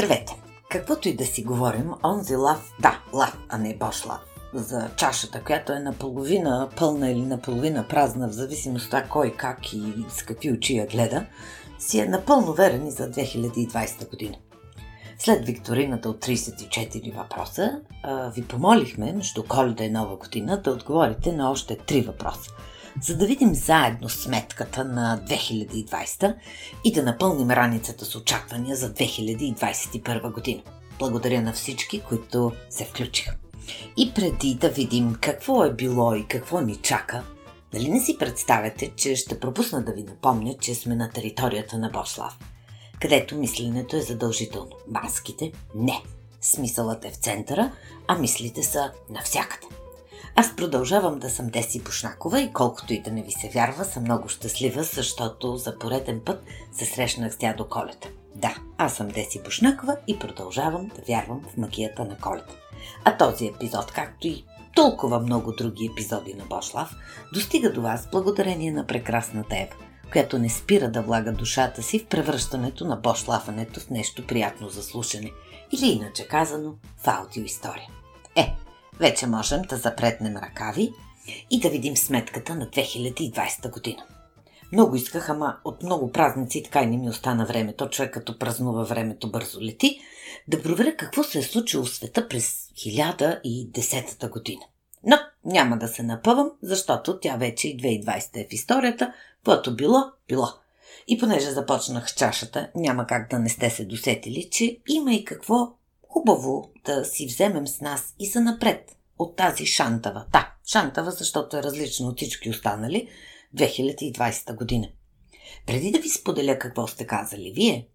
Здравейте! Каквото и да си говорим, онзи лав, да, лав, а не бош лав, за чашата, която е наполовина пълна или наполовина празна, в зависимост от това кой, как и с какви очи я гледа, си е напълно верен и за 2020 година. След викторината от 34 въпроса, ви помолихме между коледа и нова година да отговорите на още три въпроса – за да видим заедно сметката на 2020 и да напълним раницата с очаквания за 2021 година. Благодаря на всички, които се включиха. И преди да видим какво е било и какво ни чака, нали не си представяте, че ще пропусна да ви напомня, че сме на територията на Бошлав, където мисленето е задължително. Маските – не. Смисълът е в центъра, а мислите са навсякъде. Аз продължавам да съм Деси Бушнакова и колкото и да не ви се вярва, съм много щастлива, защото за пореден път се срещнах с дядо Колета. Да, аз съм Деси Бушнакова и продължавам да вярвам в магията на Колета. А този епизод, както и толкова много други епизоди на Бошлав, достига до вас благодарение на прекрасната Ева, която не спира да влага душата си в превръщането на Бошлафането в нещо приятно за слушане, или иначе казано в аудиоистория. Е, вече можем да запретнем ръкави и да видим сметката на 2020 година. Много исках, ама от много празници така и не ми остана време. То човек като празнува времето бързо лети, да проверя какво се е случило в света през 1010 година. Но няма да се напъвам, защото тя вече и 2020 е в историята, което било, било. И понеже започнах с чашата, няма как да не сте се досетили, че има и какво хубаво да си вземем с нас и за напред от тази шантава. Да, шантава, защото е различно от всички останали 2020 година. Преди да ви споделя какво сте казали вие,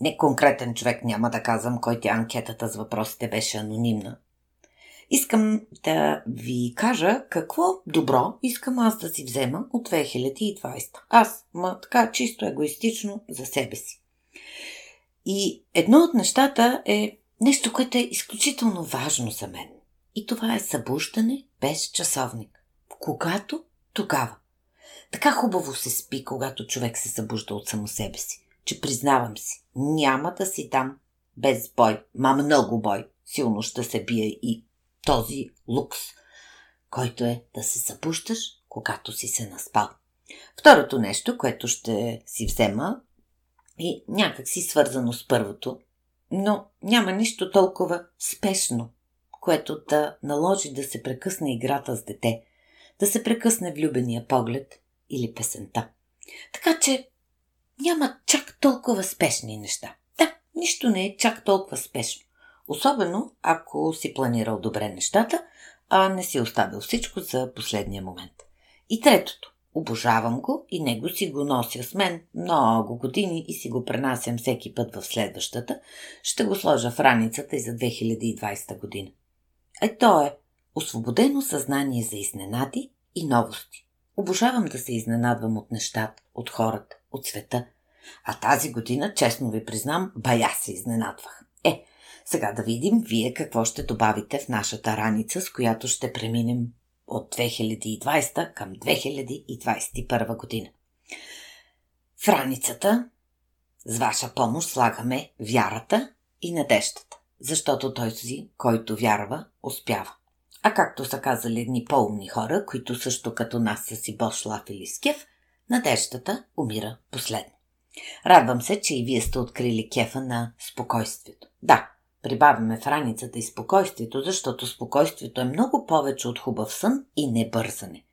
не конкретен човек няма да казвам, кой тя анкетата с въпросите беше анонимна. Искам да ви кажа какво добро искам аз да си взема от 2020. Аз, ма така чисто егоистично за себе си. И едно от нещата е нещо, което е изключително важно за мен. И това е събуждане без часовник. Когато, тогава. Така хубаво се спи, когато човек се събужда от само себе си, че признавам си, няма да си там без бой, ма много бой. Силно ще се бие и този лукс, който е да се събуждаш, когато си се наспал. Второто нещо, което ще си взема, и някак си свързано с първото, но няма нищо толкова спешно, което да наложи да се прекъсне играта с дете, да се прекъсне влюбения поглед или песента. Така че няма чак толкова спешни неща. Да, нищо не е чак толкова спешно. Особено ако си планирал добре нещата, а не си оставил всичко за последния момент. И третото. Обожавам го и него си го нося с мен много години и си го пренасям всеки път в следващата. Ще го сложа в раницата и за 2020 година. Е, то е освободено съзнание за изненади и новости. Обожавам да се изненадвам от нещата, от хората, от света. А тази година, честно ви признам, бая се изненадвах. Е, сега да видим вие какво ще добавите в нашата раница, с която ще преминем от 2020 към 2021 година. В раницата с ваша помощ слагаме вярата и надеждата защото той си, който вярва, успява. А както са казали едни по-умни хора, които също като нас са си Бошлав или Скеф, надеждата умира последно. Радвам се, че и вие сте открили кефа на спокойствието. Да, прибавяме в раницата и спокойствието, защото спокойствието е много повече от хубав сън и небързане.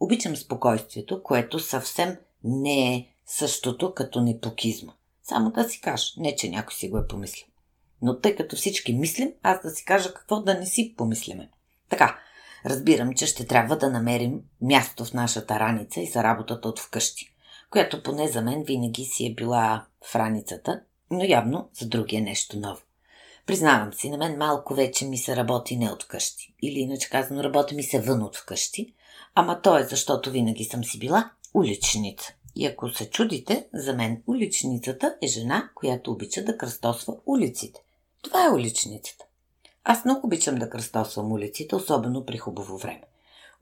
Обичам спокойствието, което съвсем не е същото като непокизма. Само да си кажа, не че някой си го е помислил. Но тъй като всички мислим, аз да си кажа какво да не си помислиме. Така, разбирам, че ще трябва да намерим място в нашата раница и за работата от вкъщи, която поне за мен винаги си е била в раницата, но явно за други е нещо ново. Признавам си, на мен малко вече ми се работи не от вкъщи. Или иначе казано, работи ми се вън от вкъщи. Ама то е защото винаги съм си била уличница. И ако се чудите, за мен уличницата е жена, която обича да кръстосва улиците. Това е уличницата. Аз много обичам да кръстосвам улиците, особено при хубаво време.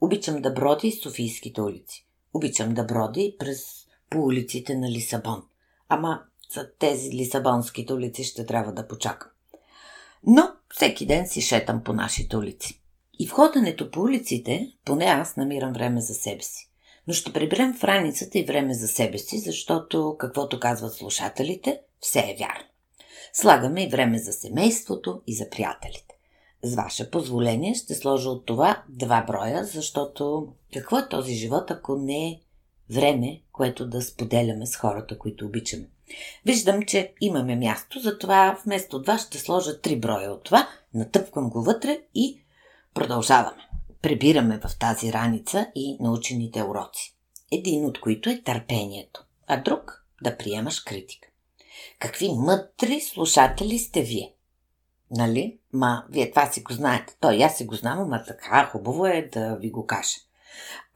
Обичам да бродя из Софийските улици. Обичам да бродя и през по улиците на Лисабон. Ама За тези лисабонските улици ще трябва да почакам. Но всеки ден си шетам по нашите улици. И в ходенето по улиците, поне аз намирам време за себе си. Но ще приберем в раницата и време за себе си, защото, каквото казват слушателите, все е вярно. Слагаме и време за семейството и за приятелите. С ваше позволение ще сложа от това два броя, защото какво е този живот, ако не е време, което да споделяме с хората, които обичаме? Виждам, че имаме място, затова вместо два ще сложа три броя от това, натъпквам го вътре и продължаваме. Прибираме в тази раница и научените уроци. Един от които е търпението, а друг да приемаш критика. Какви мъдри слушатели сте вие? Нали? Ма, вие това си го знаете. Той аз си го знам, ама така хубаво е да ви го кажа.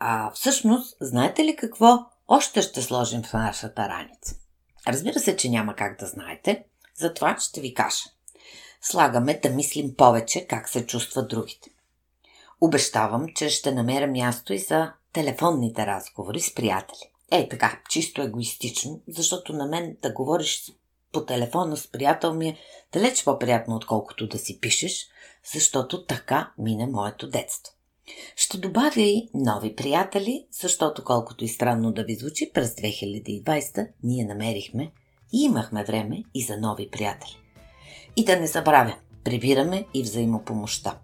А всъщност, знаете ли какво още ще сложим в нашата раница? Разбира се, че няма как да знаете, затова ще ви кажа. Слагаме да мислим повече как се чувстват другите. Обещавам, че ще намеря място и за телефонните разговори с приятели. Е, така, чисто егоистично, защото на мен да говориш по телефона с приятел ми е далеч по-приятно, отколкото да си пишеш, защото така мине моето детство. Ще добавя и нови приятели, защото колкото и странно да ви звучи, през 2020 ние намерихме и имахме време и за нови приятели. И да не забравя, прибираме и взаимопомощта.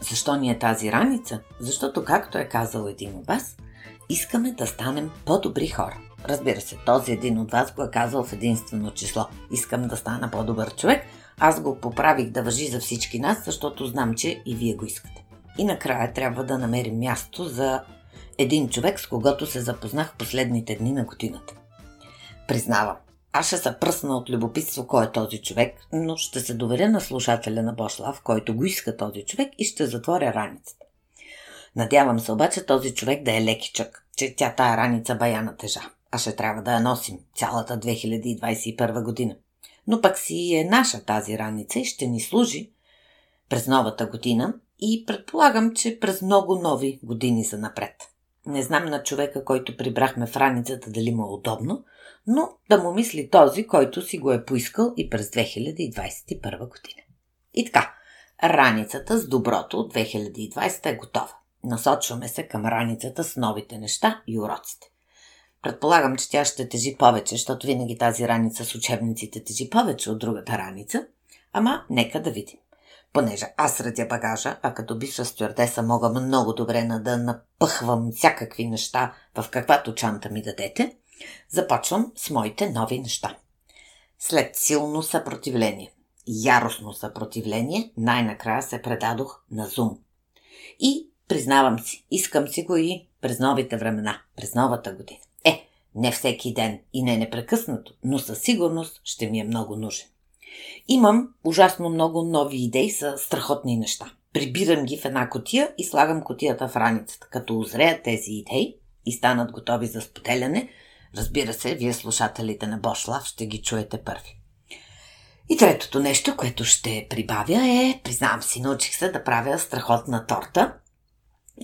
Защо ни е тази раница? Защото, както е казал един от вас, искаме да станем по-добри хора. Разбира се, този един от вас го е казал в единствено число. Искам да стана по-добър човек. Аз го поправих да въжи за всички нас, защото знам, че и вие го искате. И накрая трябва да намерим място за един човек, с когото се запознах последните дни на годината. Признавам, аз ще се пръсна от любопитство кой е този човек, но ще се доверя на слушателя на Бошлав, който го иска този човек и ще затворя раницата. Надявам се обаче този човек да е лекичък, че тя тая раница бая на тежа, а ще трябва да я носим цялата 2021 година. Но пък си е наша тази раница и ще ни служи през новата година и предполагам, че през много нови години за напред. Не знам на човека, който прибрахме в раницата дали му е удобно, но да му мисли този, който си го е поискал и през 2021 година. И така, раницата с доброто от 2020 е готова. Насочваме се към раницата с новите неща и уроците. Предполагам, че тя ще тежи повече, защото винаги тази раница с учебниците тежи повече от другата раница, ама нека да видим. Понеже аз радя багажа, а като бивша стюардеса мога много добре да напъхвам всякакви неща в каквато чанта ми дадете, започвам с моите нови неща. След силно съпротивление, яростно съпротивление, най-накрая се предадох на Зум. И признавам си, искам си го и през новите времена, през новата година. Е, не всеки ден и не непрекъснато, но със сигурност ще ми е много нужен. Имам ужасно много нови идеи за страхотни неща. Прибирам ги в една котия и слагам котията в раницата. Като озреят тези идеи и станат готови за споделяне, разбира се, вие слушателите на Бошлав ще ги чуете първи. И третото нещо, което ще прибавя е, признавам си, научих се да правя страхотна торта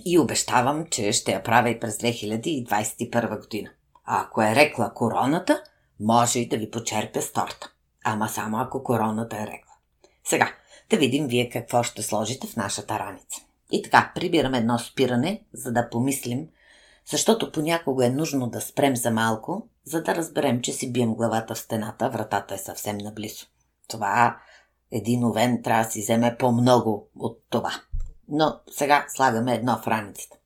и обещавам, че ще я правя и през 2021 година. А ако е рекла короната, може и да ви почерпя с торта ама само ако короната е рекла. Сега, да видим вие какво ще сложите в нашата раница. И така, прибираме едно спиране, за да помислим, защото понякога е нужно да спрем за малко, за да разберем, че си бием главата в стената, вратата е съвсем наблизо. Това един овен трябва да си вземе по-много от това. Но сега слагаме едно в раницата.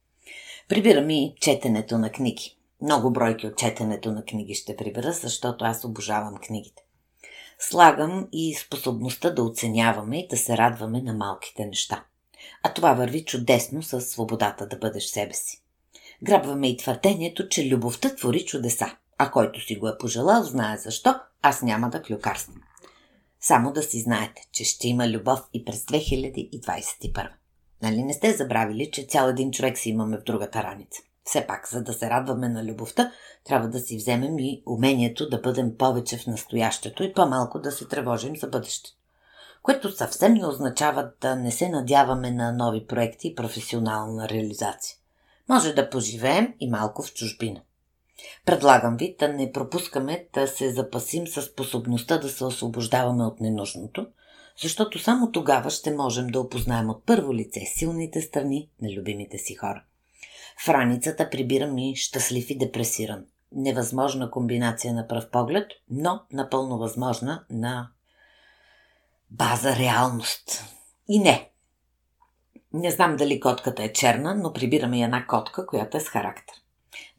Прибирам и четенето на книги. Много бройки от четенето на книги ще прибера, защото аз обожавам книгите слагам и способността да оценяваме и да се радваме на малките неща. А това върви чудесно с свободата да бъдеш себе си. Грабваме и твърдението, че любовта твори чудеса, а който си го е пожелал, знае защо, аз няма да клюкарствам. Само да си знаете, че ще има любов и през 2021. Нали не сте забравили, че цял един човек си имаме в другата раница? Все пак, за да се радваме на любовта, трябва да си вземем и умението да бъдем повече в настоящето и по-малко да се тревожим за бъдещето. Което съвсем не означава да не се надяваме на нови проекти и професионална реализация. Може да поживеем и малко в чужбина. Предлагам ви да не пропускаме да се запасим със способността да се освобождаваме от ненужното, защото само тогава ще можем да опознаем от първо лице силните страни на любимите си хора. В раницата прибирам и щастлив и депресиран. Невъзможна комбинация на пръв поглед, но напълно възможна на база реалност. И не. Не знам дали котката е черна, но прибираме една котка, която е с характер.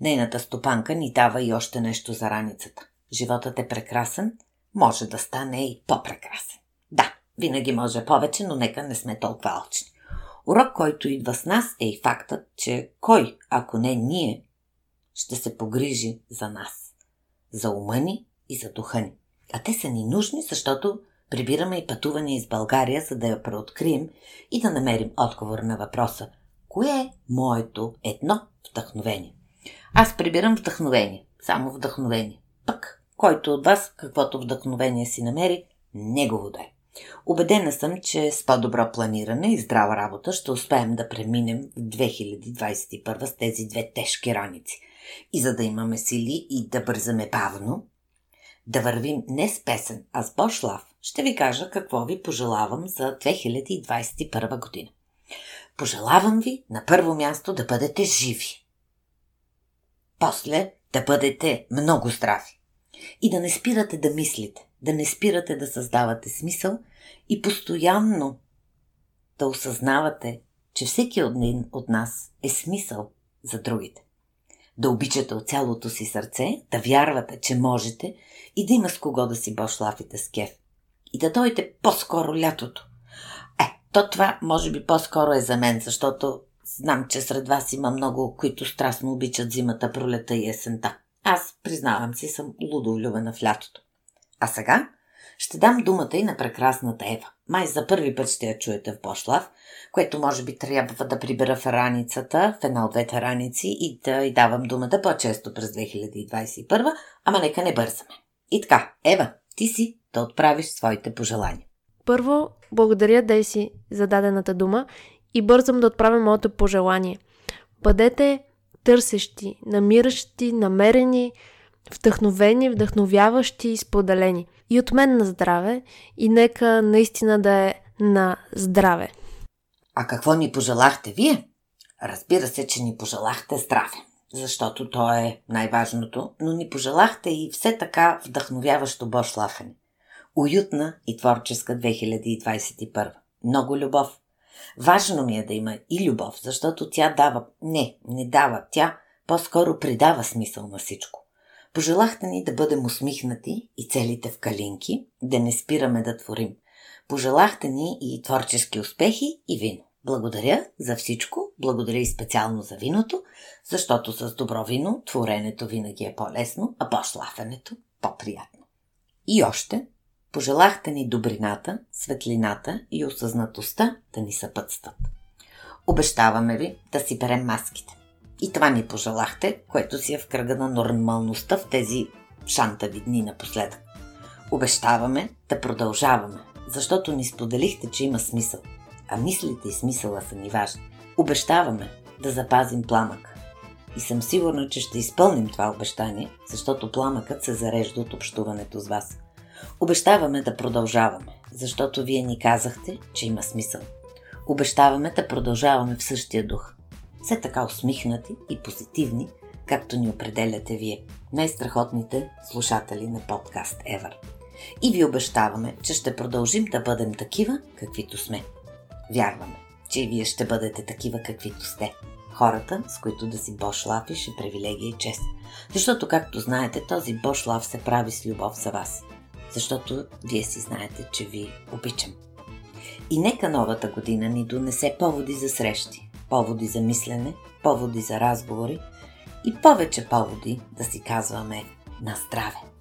Нейната стопанка ни дава и още нещо за раницата. Животът е прекрасен, може да стане и по-прекрасен. Да, винаги може повече, но нека не сме толкова алчни. Урок, който идва с нас е и фактът, че кой, ако не ние, ще се погрижи за нас, за ума ни и за духа ни. А те са ни нужни, защото прибираме и пътуване из България, за да я преоткрием и да намерим отговор на въпроса Кое е моето едно вдъхновение? Аз прибирам вдъхновение, само вдъхновение. Пък, който от вас каквото вдъхновение си намери, негово да е. Убедена съм, че с по-добро планиране и здрава работа ще успеем да преминем в 2021 с тези две тежки раници. И за да имаме сили и да бързаме бавно, да вървим не с песен, а с Бошлав, ще ви кажа какво ви пожелавам за 2021 година. Пожелавам ви на първо място да бъдете живи. После да бъдете много здрави. И да не спирате да мислите, да не спирате да създавате смисъл и постоянно да осъзнавате, че всеки един от нас е смисъл за другите. Да обичате от цялото си сърце, да вярвате, че можете и да има с кого да си бошлафите с кеф. И да дойде по-скоро лятото. Е, то това може би по-скоро е за мен, защото знам, че сред вас има много, които страстно обичат зимата, пролета и есента. Аз, признавам си, съм лудо влюбена в лятото. А сега ще дам думата и на прекрасната Ева. Май за първи път ще я чуете в Бошлав, което може би трябва да прибера в раницата, в една от двете раници и да й давам думата по-често през 2021, ама нека не бързаме. И така, Ева, ти си да отправиш своите пожелания. Първо, благодаря Деси за дадената дума и бързам да отправя моето пожелание. Бъдете търсещи, намиращи, намерени, вдъхновени, вдъхновяващи и споделени. И от мен на здраве и нека наистина да е на здраве. А какво ни пожелахте вие? Разбира се, че ни пожелахте здраве, защото то е най-важното, но ни пожелахте и все така вдъхновяващо бошлафене. Уютна и творческа 2021. Много любов. Важно ми е да има и любов, защото тя дава... Не, не дава. Тя по-скоро придава смисъл на всичко. Пожелахте ни да бъдем усмихнати и целите в калинки, да не спираме да творим. Пожелахте ни и творчески успехи и вино. Благодаря за всичко, благодаря и специално за виното, защото с добро вино творенето винаги е по-лесно, а по-шлафенето по-приятно. И още, пожелахте ни добрината, светлината и осъзнатостта да ни съпътстват. Обещаваме ви да си берем маските. И това ни пожелахте, което си е в кръга на нормалността в тези шантави дни напоследък. Обещаваме да продължаваме, защото ни споделихте, че има смисъл. А мислите и смисъла са ни важни. Обещаваме да запазим пламък. И съм сигурна, че ще изпълним това обещание, защото пламъкът се зарежда от общуването с вас. Обещаваме да продължаваме, защото вие ни казахте, че има смисъл. Обещаваме да продължаваме в същия дух все така усмихнати и позитивни, както ни определяте вие, най-страхотните слушатели на подкаст Ever. И ви обещаваме, че ще продължим да бъдем такива, каквито сме. Вярваме, че и вие ще бъдете такива, каквито сте. Хората, с които да си Бош лафиш е привилегия и чест. Защото, както знаете, този Бош лав се прави с любов за вас. Защото вие си знаете, че ви обичам. И нека новата година ни донесе поводи за срещи, поводи за мислене, поводи за разговори и повече поводи да си казваме на здраве.